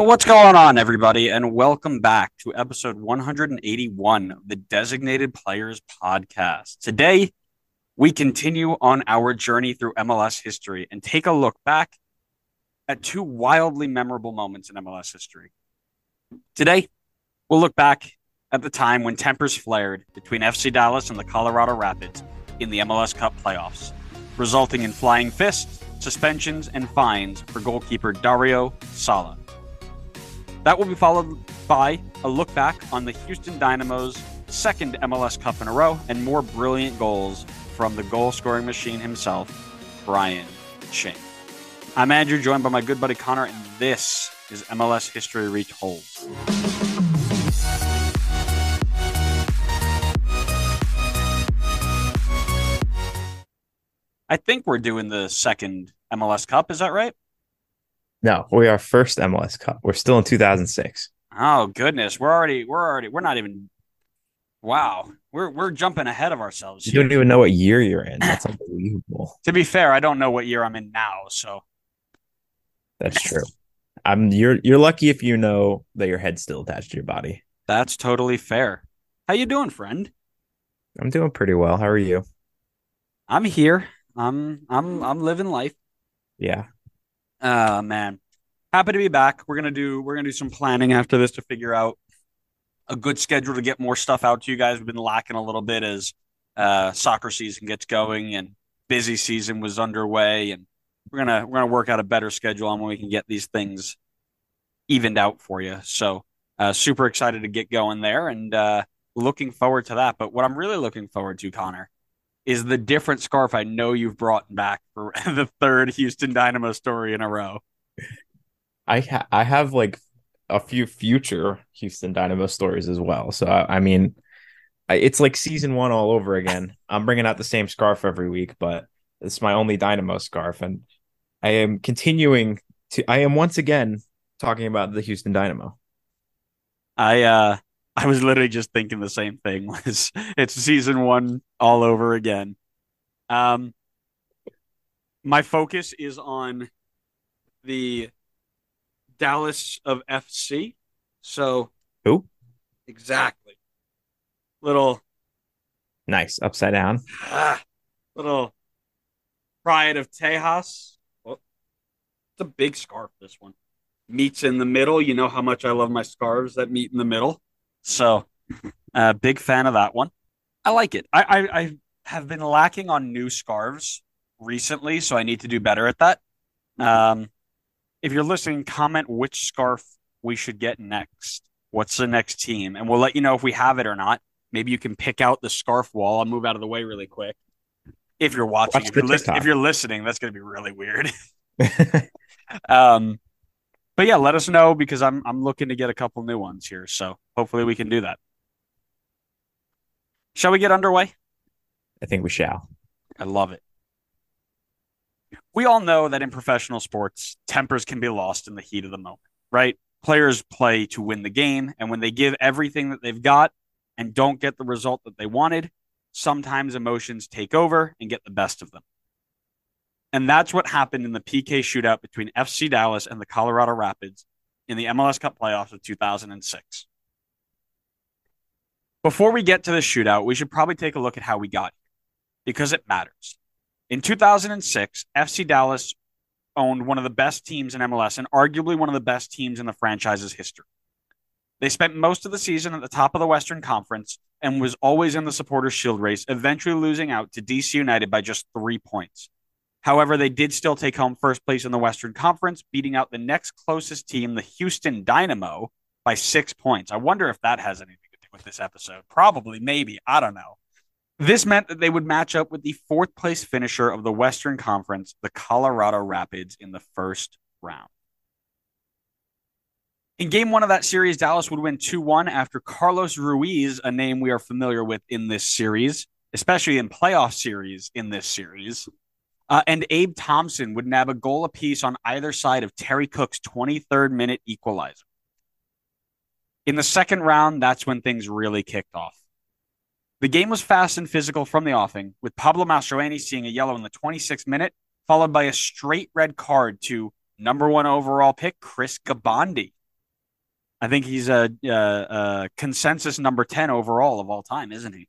What's going on, everybody? And welcome back to episode 181 of the Designated Players Podcast. Today, we continue on our journey through MLS history and take a look back at two wildly memorable moments in MLS history. Today, we'll look back at the time when tempers flared between FC Dallas and the Colorado Rapids in the MLS Cup playoffs, resulting in flying fists, suspensions, and fines for goalkeeper Dario Sala. That will be followed by a look back on the Houston Dynamo's second MLS Cup in a row and more brilliant goals from the goal scoring machine himself, Brian Ching. I'm Andrew, joined by my good buddy Connor, and this is MLS History Retold. I think we're doing the second MLS Cup. Is that right? No, we are first MLS Cup. We're still in 2006. Oh goodness, we're already we're already we're not even. Wow, we're we're jumping ahead of ourselves. You don't even know what year you're in. That's unbelievable. to be fair, I don't know what year I'm in now, so that's true. I'm you're you're lucky if you know that your head's still attached to your body. That's totally fair. How you doing, friend? I'm doing pretty well. How are you? I'm here. I'm I'm I'm living life. Yeah. Uh man. Happy to be back. We're gonna do we're gonna do some planning after this to figure out a good schedule to get more stuff out to you guys. We've been lacking a little bit as uh soccer season gets going and busy season was underway and we're gonna we're gonna work out a better schedule on when we can get these things evened out for you. So uh super excited to get going there and uh looking forward to that. But what I'm really looking forward to, Connor, is the different scarf I know you've brought back for the third Houston Dynamo story in a row. I ha- I have like a few future Houston Dynamo stories as well. So I, I mean, I, it's like season one all over again. I'm bringing out the same scarf every week, but it's my only Dynamo scarf, and I am continuing to. I am once again talking about the Houston Dynamo. I uh I was literally just thinking the same thing. Was it's season one all over again? Um, my focus is on the Dallas of FC. So who exactly? Little nice upside down. Ah, little pride of Tejas. Oh, it's a big scarf. This one meets in the middle. You know how much I love my scarves that meet in the middle. So, uh, big fan of that one. I like it. I, I, I have been lacking on new scarves recently, so I need to do better at that. Um, if you're listening, comment which scarf we should get next. What's the next team? And we'll let you know if we have it or not. Maybe you can pick out the scarf wall. I'll move out of the way really quick. If you're watching, Watch if, you're li- if you're listening, that's going to be really weird. um, but yeah, let us know because I'm I'm looking to get a couple new ones here. So hopefully we can do that. Shall we get underway? I think we shall. I love it. We all know that in professional sports, tempers can be lost in the heat of the moment, right? Players play to win the game, and when they give everything that they've got and don't get the result that they wanted, sometimes emotions take over and get the best of them. And that's what happened in the PK shootout between FC Dallas and the Colorado Rapids in the MLS Cup playoffs of 2006. Before we get to the shootout, we should probably take a look at how we got here because it matters. In 2006, FC Dallas owned one of the best teams in MLS and arguably one of the best teams in the franchise's history. They spent most of the season at the top of the Western Conference and was always in the supporters shield race, eventually losing out to DC United by just 3 points. However, they did still take home first place in the Western Conference, beating out the next closest team, the Houston Dynamo, by six points. I wonder if that has anything to do with this episode. Probably, maybe. I don't know. This meant that they would match up with the fourth place finisher of the Western Conference, the Colorado Rapids, in the first round. In game one of that series, Dallas would win 2 1 after Carlos Ruiz, a name we are familiar with in this series, especially in playoff series in this series, uh, and Abe Thompson would nab a goal apiece on either side of Terry Cook's 23rd minute equalizer. In the second round, that's when things really kicked off. The game was fast and physical from the offing, with Pablo Mastroeni seeing a yellow in the 26th minute, followed by a straight red card to number one overall pick, Chris Gbandi. I think he's a, a, a consensus number 10 overall of all time, isn't he?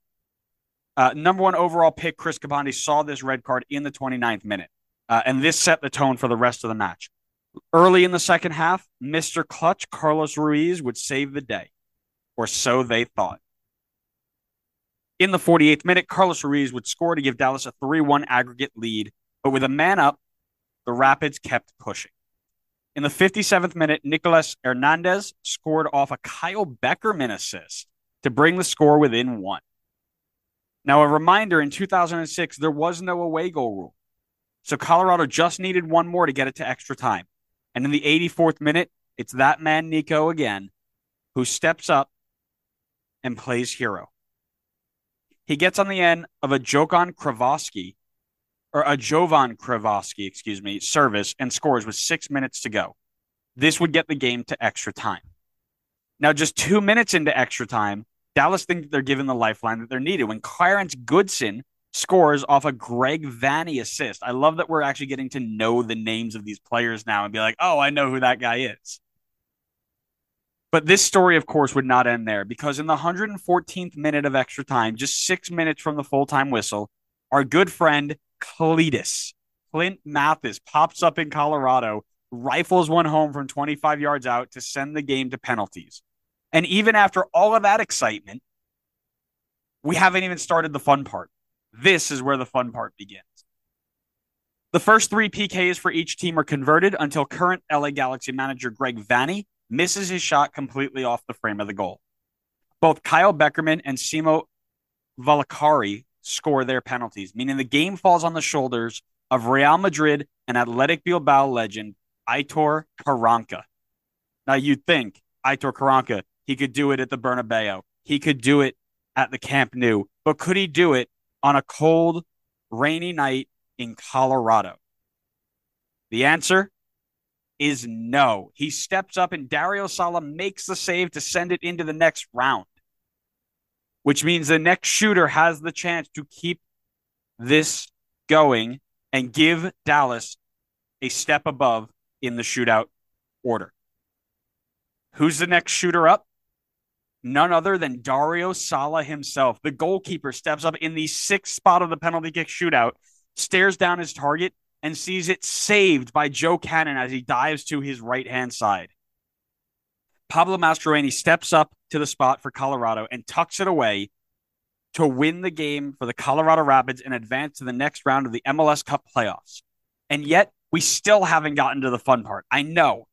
Uh, number one overall pick, Chris Gbandi, saw this red card in the 29th minute. Uh, and this set the tone for the rest of the match. Early in the second half, Mr. Clutch, Carlos Ruiz, would save the day, or so they thought. In the 48th minute, Carlos Ruiz would score to give Dallas a 3 1 aggregate lead, but with a man up, the Rapids kept pushing. In the 57th minute, Nicolas Hernandez scored off a Kyle Beckerman assist to bring the score within one. Now, a reminder in 2006, there was no away goal rule. So Colorado just needed one more to get it to extra time. And in the 84th minute, it's that man, Nico, again, who steps up and plays hero. He gets on the end of a Jokan Kravoski or a Jovan Kirovski, excuse me, service and scores with six minutes to go. This would get the game to extra time. Now, just two minutes into extra time, Dallas think they're given the lifeline that they're needed when Clarence Goodson scores off a Greg Vanney assist. I love that we're actually getting to know the names of these players now and be like, oh, I know who that guy is. But this story, of course, would not end there because in the 114th minute of extra time, just six minutes from the full time whistle, our good friend Cletus, Clint Mathis, pops up in Colorado, rifles one home from 25 yards out to send the game to penalties. And even after all of that excitement, we haven't even started the fun part. This is where the fun part begins. The first three PKs for each team are converted until current LA Galaxy manager Greg Vanney misses his shot completely off the frame of the goal. Both Kyle Beckerman and Simo Valakari score their penalties, meaning the game falls on the shoulders of Real Madrid and Athletic Bilbao legend Aitor Karanka. Now you'd think Aitor Karanka, he could do it at the Bernabeu. He could do it at the Camp Nou. But could he do it on a cold, rainy night in Colorado? The answer is no. He steps up and Dario Sala makes the save to send it into the next round which means the next shooter has the chance to keep this going and give Dallas a step above in the shootout order. Who's the next shooter up? None other than Dario Sala himself. The goalkeeper steps up in the sixth spot of the penalty kick shootout, stares down his target, and sees it saved by Joe Cannon as he dives to his right hand side. Pablo Mastroeni steps up to the spot for Colorado and tucks it away to win the game for the Colorado Rapids and advance to the next round of the MLS Cup playoffs. And yet, we still haven't gotten to the fun part. I know.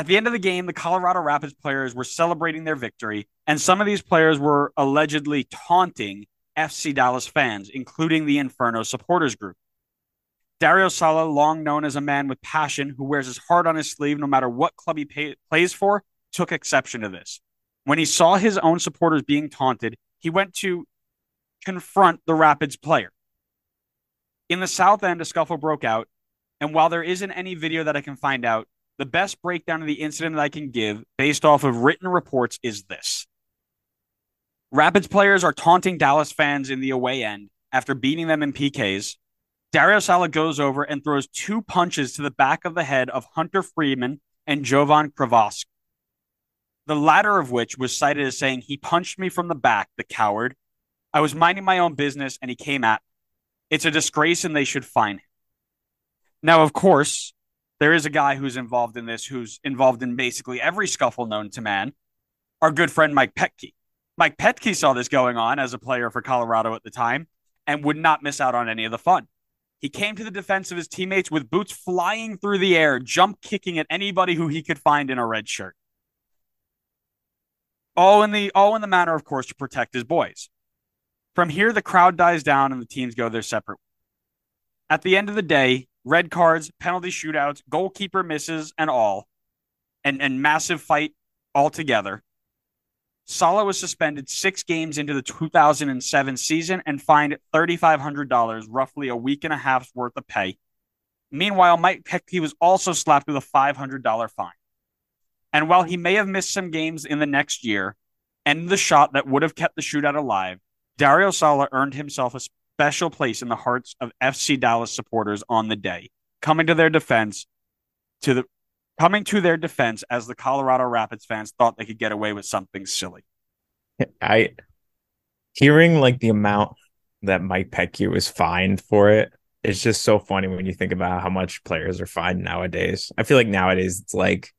At the end of the game, the Colorado Rapids players were celebrating their victory, and some of these players were allegedly taunting FC Dallas fans, including the Inferno supporters group. Dario Sala, long known as a man with passion who wears his heart on his sleeve no matter what club he pay- plays for, took exception to this. When he saw his own supporters being taunted, he went to confront the Rapids player. In the South End, a scuffle broke out, and while there isn't any video that I can find out, the best breakdown of the incident that I can give based off of written reports is this. Rapids players are taunting Dallas fans in the away end after beating them in PKs Dario Sala goes over and throws two punches to the back of the head of Hunter Freeman and Jovan Kirovski. The latter of which was cited as saying, He punched me from the back, the coward. I was minding my own business and he came at me. It's a disgrace and they should fine him. Now, of course, there is a guy who's involved in this, who's involved in basically every scuffle known to man. Our good friend Mike Petke. Mike Petke saw this going on as a player for Colorado at the time and would not miss out on any of the fun. He came to the defense of his teammates with boots flying through the air, jump kicking at anybody who he could find in a red shirt. All in the all in the manner, of course, to protect his boys. From here, the crowd dies down and the teams go their separate. At the end of the day, red cards, penalty shootouts, goalkeeper misses, and all, and, and massive fight altogether. Sala was suspended six games into the 2007 season and fined $3,500, roughly a week and a half's worth of pay. Meanwhile, Mike Petke was also slapped with a $500 fine. And while he may have missed some games in the next year and the shot that would have kept the shootout alive, Dario Sala earned himself a special place in the hearts of FC Dallas supporters on the day, coming to their defense to the coming to their defense as the Colorado Rapids fans thought they could get away with something silly. I hearing like the amount that Mike Petke was fined for it. It's just so funny when you think about how much players are fined nowadays. I feel like nowadays it's like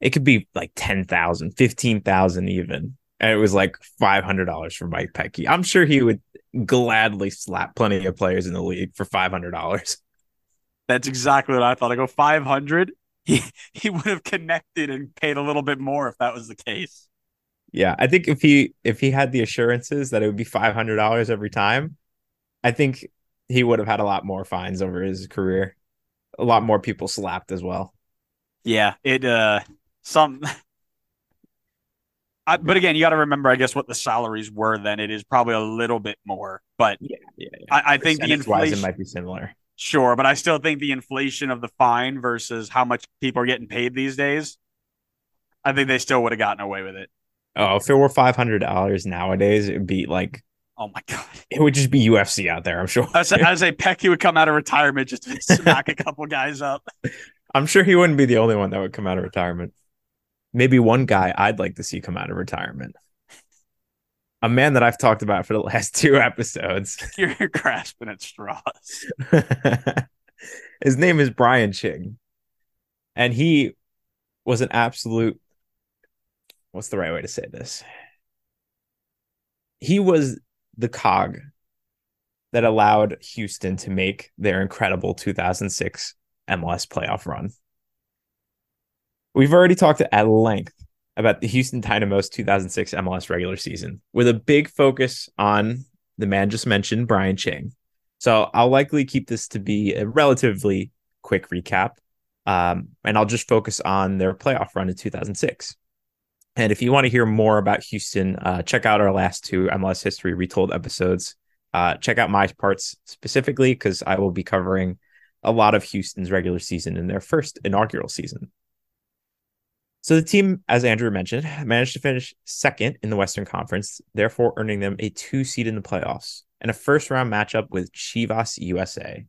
it could be like 10,000, 15,000 even. And it was like $500 for Mike Petke. I'm sure he would gladly slap plenty of players in the league for $500. That's exactly what I thought. I go 500. He he would have connected and paid a little bit more if that was the case. Yeah, I think if he if he had the assurances that it would be five hundred dollars every time, I think he would have had a lot more fines over his career. A lot more people slapped as well. Yeah, it uh some I, but again, you got to remember, I guess, what the salaries were then. It is probably a little bit more, but yeah, yeah, yeah. I, I think the inflation might be similar. Sure, but I still think the inflation of the fine versus how much people are getting paid these days, I think they still would have gotten away with it. Oh, if it were five hundred dollars nowadays, it'd be like, oh my god, it would just be UFC out there. I'm sure. As a, as a Petke would come out of retirement just to smack a couple guys up. I'm sure he wouldn't be the only one that would come out of retirement. Maybe one guy I'd like to see come out of retirement. A man that I've talked about for the last two episodes. You're grasping at straws. His name is Brian Ching. And he was an absolute what's the right way to say this? He was the cog that allowed Houston to make their incredible 2006 MLS playoff run. We've already talked at length about the Houston Dynamo's 2006 MLS regular season with a big focus on the man just mentioned, Brian Ching. So I'll likely keep this to be a relatively quick recap. Um, and I'll just focus on their playoff run in 2006. And if you want to hear more about Houston, uh, check out our last two MLS history retold episodes. Uh, check out my parts specifically because I will be covering a lot of Houston's regular season in their first inaugural season. So the team, as Andrew mentioned, managed to finish second in the Western Conference, therefore earning them a two seed in the playoffs and a first round matchup with Chivas USA,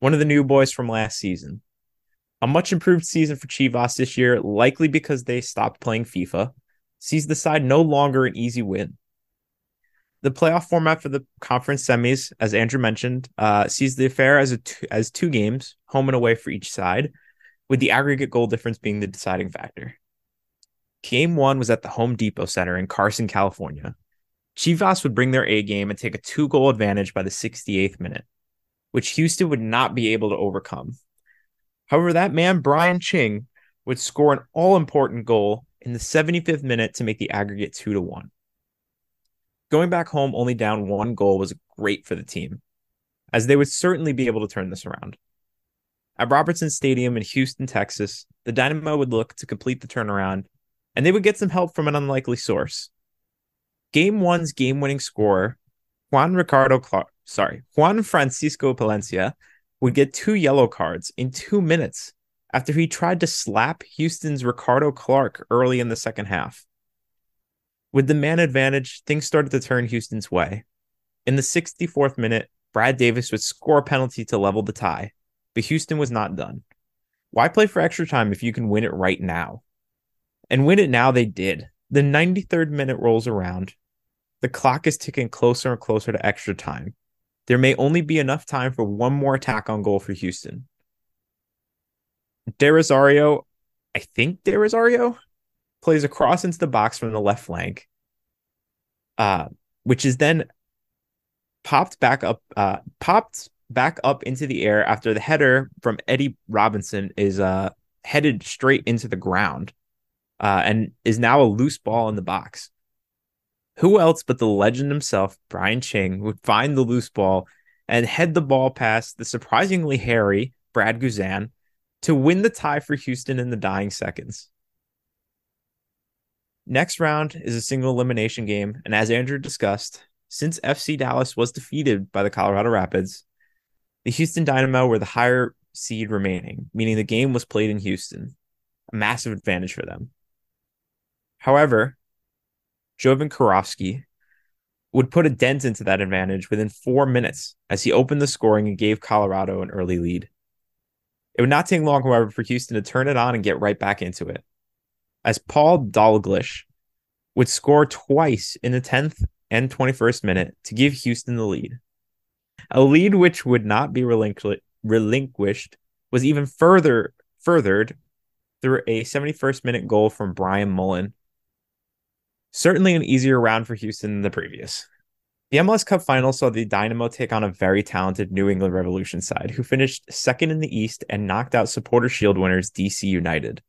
one of the new boys from last season. A much improved season for Chivas this year, likely because they stopped playing FIFA, sees the side no longer an easy win. The playoff format for the conference semis, as Andrew mentioned, uh, sees the affair as a two, as two games, home and away for each side, with the aggregate goal difference being the deciding factor. Game one was at the Home Depot Center in Carson, California. Chivas would bring their A game and take a two goal advantage by the 68th minute, which Houston would not be able to overcome. However, that man, Brian Ching, would score an all important goal in the 75th minute to make the aggregate 2 to 1. Going back home only down one goal was great for the team, as they would certainly be able to turn this around. At Robertson Stadium in Houston, Texas, the Dynamo would look to complete the turnaround and they would get some help from an unlikely source. Game one's game winning scorer, Juan Ricardo Clark, sorry, Juan Francisco Palencia, would get two yellow cards in two minutes after he tried to slap Houston's Ricardo Clark early in the second half. With the man advantage, things started to turn Houston's way. In the 64th minute, Brad Davis would score a penalty to level the tie, but Houston was not done. Why play for extra time if you can win it right now? And win it now they did. The 93rd minute rolls around. The clock is ticking closer and closer to extra time. There may only be enough time for one more attack on goal for Houston. De Rosario, I think De Rosario, plays a cross into the box from the left flank, uh, which is then popped back up, uh, popped back up into the air after the header from Eddie Robinson is uh, headed straight into the ground uh, and is now a loose ball in the box. Who else but the legend himself, Brian Ching, would find the loose ball and head the ball past the surprisingly hairy Brad Guzan to win the tie for Houston in the dying seconds. Next round is a single elimination game, and as Andrew discussed, since FC Dallas was defeated by the Colorado Rapids, the Houston Dynamo were the higher seed remaining, meaning the game was played in Houston, a massive advantage for them. However, Jovan Kirovski would put a dent into that advantage within four minutes as he opened the scoring and gave Colorado an early lead. It would not take long, however, for Houston to turn it on and get right back into it. As Paul Dalglish would score twice in the 10th and 21st minute to give Houston the lead. A lead which would not be relinquished was even further furthered through a 71st minute goal from Brian Mullen. Certainly an easier round for Houston than the previous. The MLS Cup final saw the Dynamo take on a very talented New England Revolution side, who finished second in the East and knocked out Supporter Shield winners DC United.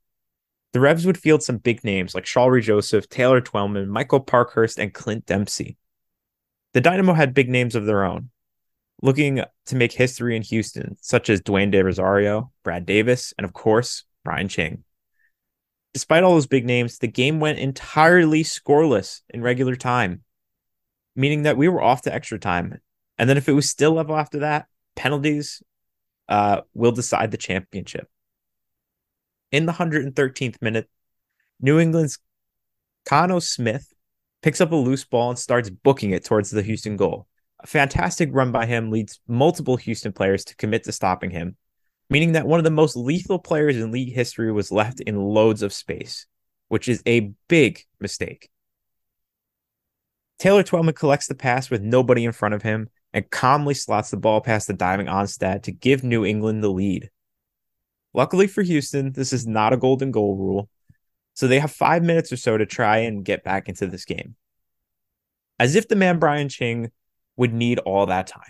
The Revs would field some big names like Shalrie Joseph, Taylor Twellman, Michael Parkhurst, and Clint Dempsey. The Dynamo had big names of their own, looking to make history in Houston, such as Dwayne De Rosario, Brad Davis, and of course, Brian Ching. Despite all those big names, the game went entirely scoreless in regular time, meaning that we were off to extra time. And then if it was still level after that, penalties uh, will decide the championship. In the 113th minute, New England's Khano Smith picks up a loose ball and starts booking it towards the Houston goal. A fantastic run by him leads multiple Houston players to commit to stopping him, meaning that one of the most lethal players in league history was left in loads of space, which is a big mistake. Taylor Twellman collects the pass with nobody in front of him and calmly slots the ball past the diving Onstad to give New England the lead. Luckily for Houston, this is not a golden goal rule, so they have five minutes or so to try and get back into this game. As if the man Brian Ching would need all that time.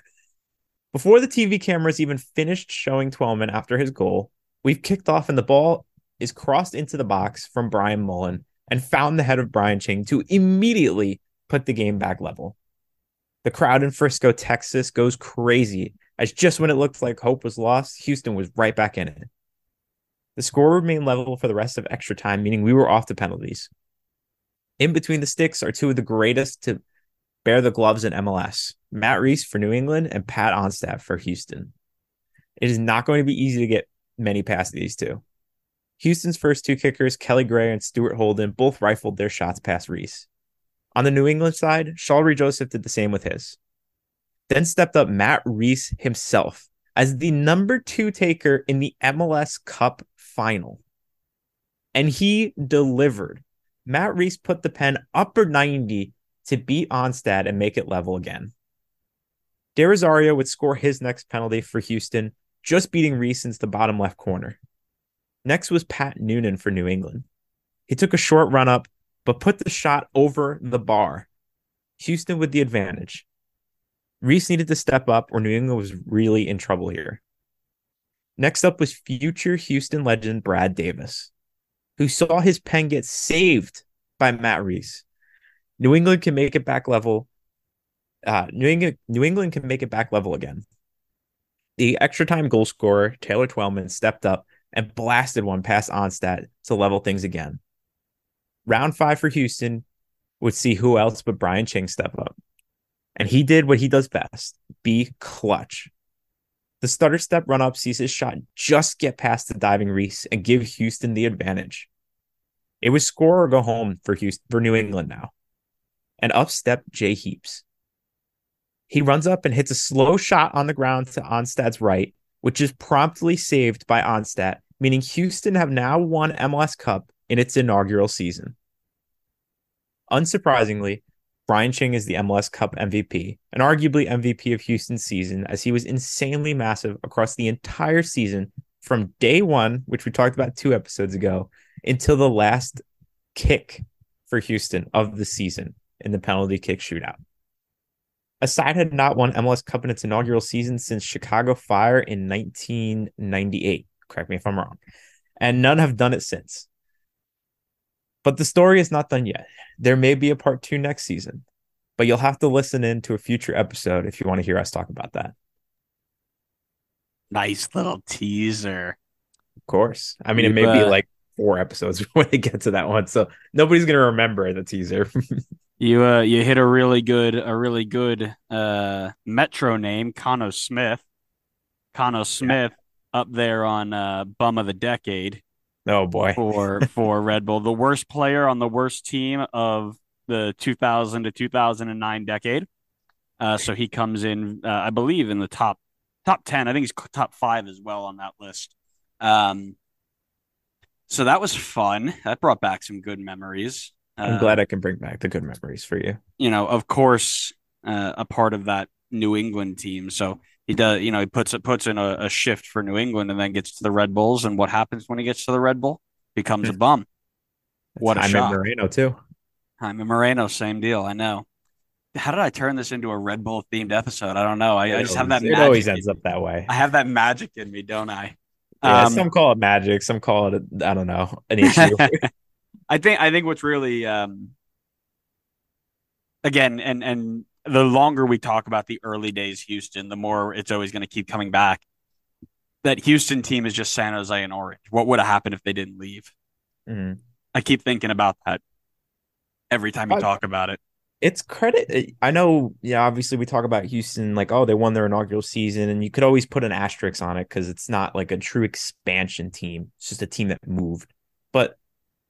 Before the TV cameras even finished showing Twellman after his goal, we've kicked off and the ball is crossed into the box from Brian Mullen and found the head of Brian Ching to immediately put the game back level. The crowd in Frisco, Texas goes crazy as just when it looked like hope was lost, Houston was right back in it. The score remained level for the rest of extra time, meaning we were off the penalties. In between the sticks are two of the greatest to bear the gloves in MLS Matt Reis for New England and Pat Onstad for Houston. It is not going to be easy to get many past these two. Houston's first two kickers, Kelly Gray and Stuart Holden, both rifled their shots past Reis. On the New England side, Shalrie Joseph did the same with his. Then stepped up Matt Reis himself as the number two taker in the MLS Cup final. And he delivered. Matt Reis put the pen upper 90 to beat Onstad and make it level again. De Rosario would score his next penalty for Houston, just beating Reis into the bottom left corner. Next was Pat Noonan for New England. He took a short run up, but put the shot over the bar. Houston with the advantage. Reis needed to step up, or New England was really in trouble here. Next up was future Houston legend Brad Davis, who saw his pen get saved by Matt Reis. New England can make it back level. Uh, New England, New England can make it back level again. The extra time goal scorer Taylor Twellman stepped up and blasted one past Onstad to level things again. Round five for Houston would see who else but Brian Ching step up. And he did what he does best be clutch. The stutter step run up sees his shot just get past the diving Reis and give Houston the advantage. It was score or go home for Houston for New England now and up stepped Jay Heaps. He runs up and hits a slow shot on the ground to Onstad's right, which is promptly saved by Onstad, meaning Houston have now won MLS Cup in its inaugural season. Unsurprisingly, Brian Ching is the MLS Cup MVP and arguably MVP of Houston's season, as he was insanely massive across the entire season from day one, which we talked about two episodes ago, until the last kick for Houston of the season in the penalty kick shootout. A side had not won MLS Cup in its inaugural season since Chicago Fire in 1998. Correct me if I'm wrong. And none have done it since. But the story is not done yet. There may be a part two next season, but you'll have to listen in to a future episode if you want to hear us talk about that. Nice little teaser. Of course. I mean, it may be like four episodes when they get to that one. So nobody's going to remember the teaser. You uh you hit a really good a really good uh metro name, Khano Smith. Khano Smith yeah. up there on uh bum of the decade. Oh boy. for for Red Bull. The worst player on the worst team of the 2000 to 2009 decade. Uh so he comes in uh, I believe in the top top 10. I think he's top 5 as well on that list. Um, so that was fun. That brought back some good memories. I'm glad I can bring back the good memories for you. you know, of course, uh, a part of that New England team. So he does, you know, he puts it puts in a, a shift for New England and then gets to the Red Bulls. And what happens when he gets to the Red Bull? Becomes a bum. What a I'm shock. in Moreno too. Jaime Moreno, same deal. I know. How did I turn this into a Red Bull themed episode? I don't know. I, I just have that It magic. always ends up that way. I have that magic in me, don't I? Yeah, Um, some call it magic, some call it I don't know an issue. I think I think what's really um again and and the longer we talk about the early days Houston, the more it's always going to keep coming back. That Houston team is just San Jose and Orange. What would have happened if they didn't leave? Mhm. I keep thinking about that every time you talk about it. It's credit. I know. Yeah, obviously we talk about Houston like, oh, they won their inaugural season, and you could always put an asterisk on it because it's not like a true expansion team. It's just a team that moved. But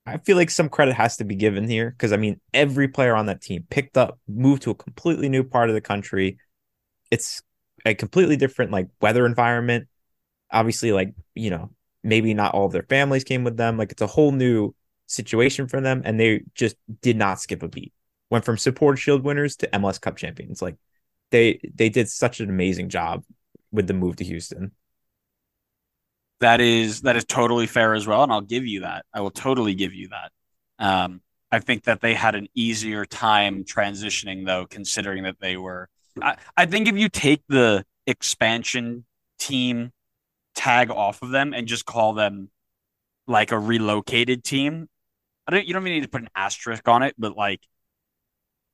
I feel like some credit has to be given here because I mean, every player on that team picked up, moved to a completely new part of the country. It's a completely different like weather environment. Obviously, like you know, maybe not all of their families came with them. Like it's a whole new situation for them, and they just did not skip a beat. Went from support shield winners to MLS Cup champions. Like they they did such an amazing job with the move to Houston. That is that is totally fair as well, and I'll give you that. I will totally give you that. Um, I think that they had an easier time transitioning, though, considering that they were. I, I think if you take the expansion team tag off of them and just call them like a relocated team, I don't. You don't even need to put an asterisk on it, but like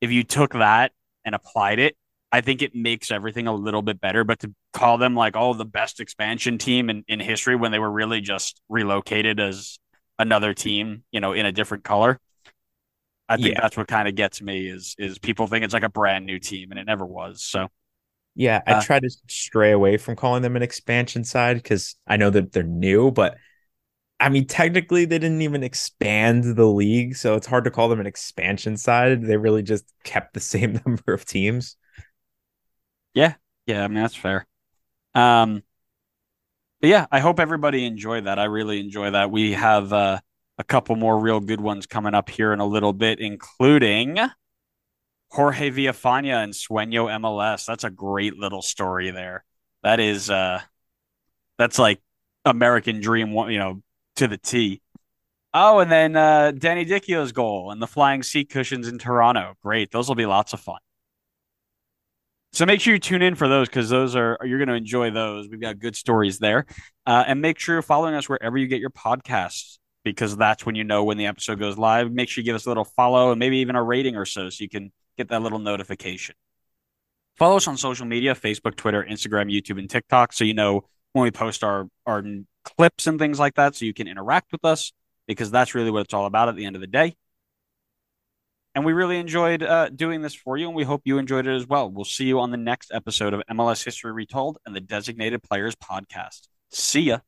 if you took that and applied it, I think it makes everything a little bit better. But to call them like, oh, the best expansion team in, in history when they were really just relocated as another team, you know, in a different color. I think Yeah. that's what kind of gets me is is people think it's like a brand new team and it never was. So Yeah, I Uh, try to stray away from calling them an expansion side because I know that they're new, but I mean, technically, they didn't even expand the league, so it's hard to call them an expansion side. They really just kept the same number of teams. Yeah, Yeah. I mean that's fair. Um but yeah, I hope everybody enjoyed that. I really enjoy that. We have uh, a couple more real good ones coming up here in a little bit, including Jorge Villafana and Sueño MLS. That's a great little story there. That is uh that's like American dream you know, to the T. Oh, and then uh Danny Dichio's goal and the flying seat cushions in Toronto. Great. Those will be lots of fun. So make sure you tune in for those because those are you're going to enjoy those. We've got good stories there, uh, and make sure you're following us wherever you get your podcasts because that's when you know when the episode goes live. Make sure you give us a little follow and maybe even a rating or so, so you can get that little notification. Follow us on social media: Facebook, Twitter, Instagram, YouTube, and TikTok, so you know when we post our our clips and things like that, so you can interact with us because that's really what it's all about at the end of the day. And we really enjoyed uh, doing this for you, and we hope you enjoyed it as well. We'll see you on the next episode of MLS History Retold and the Designated Players Podcast. See ya.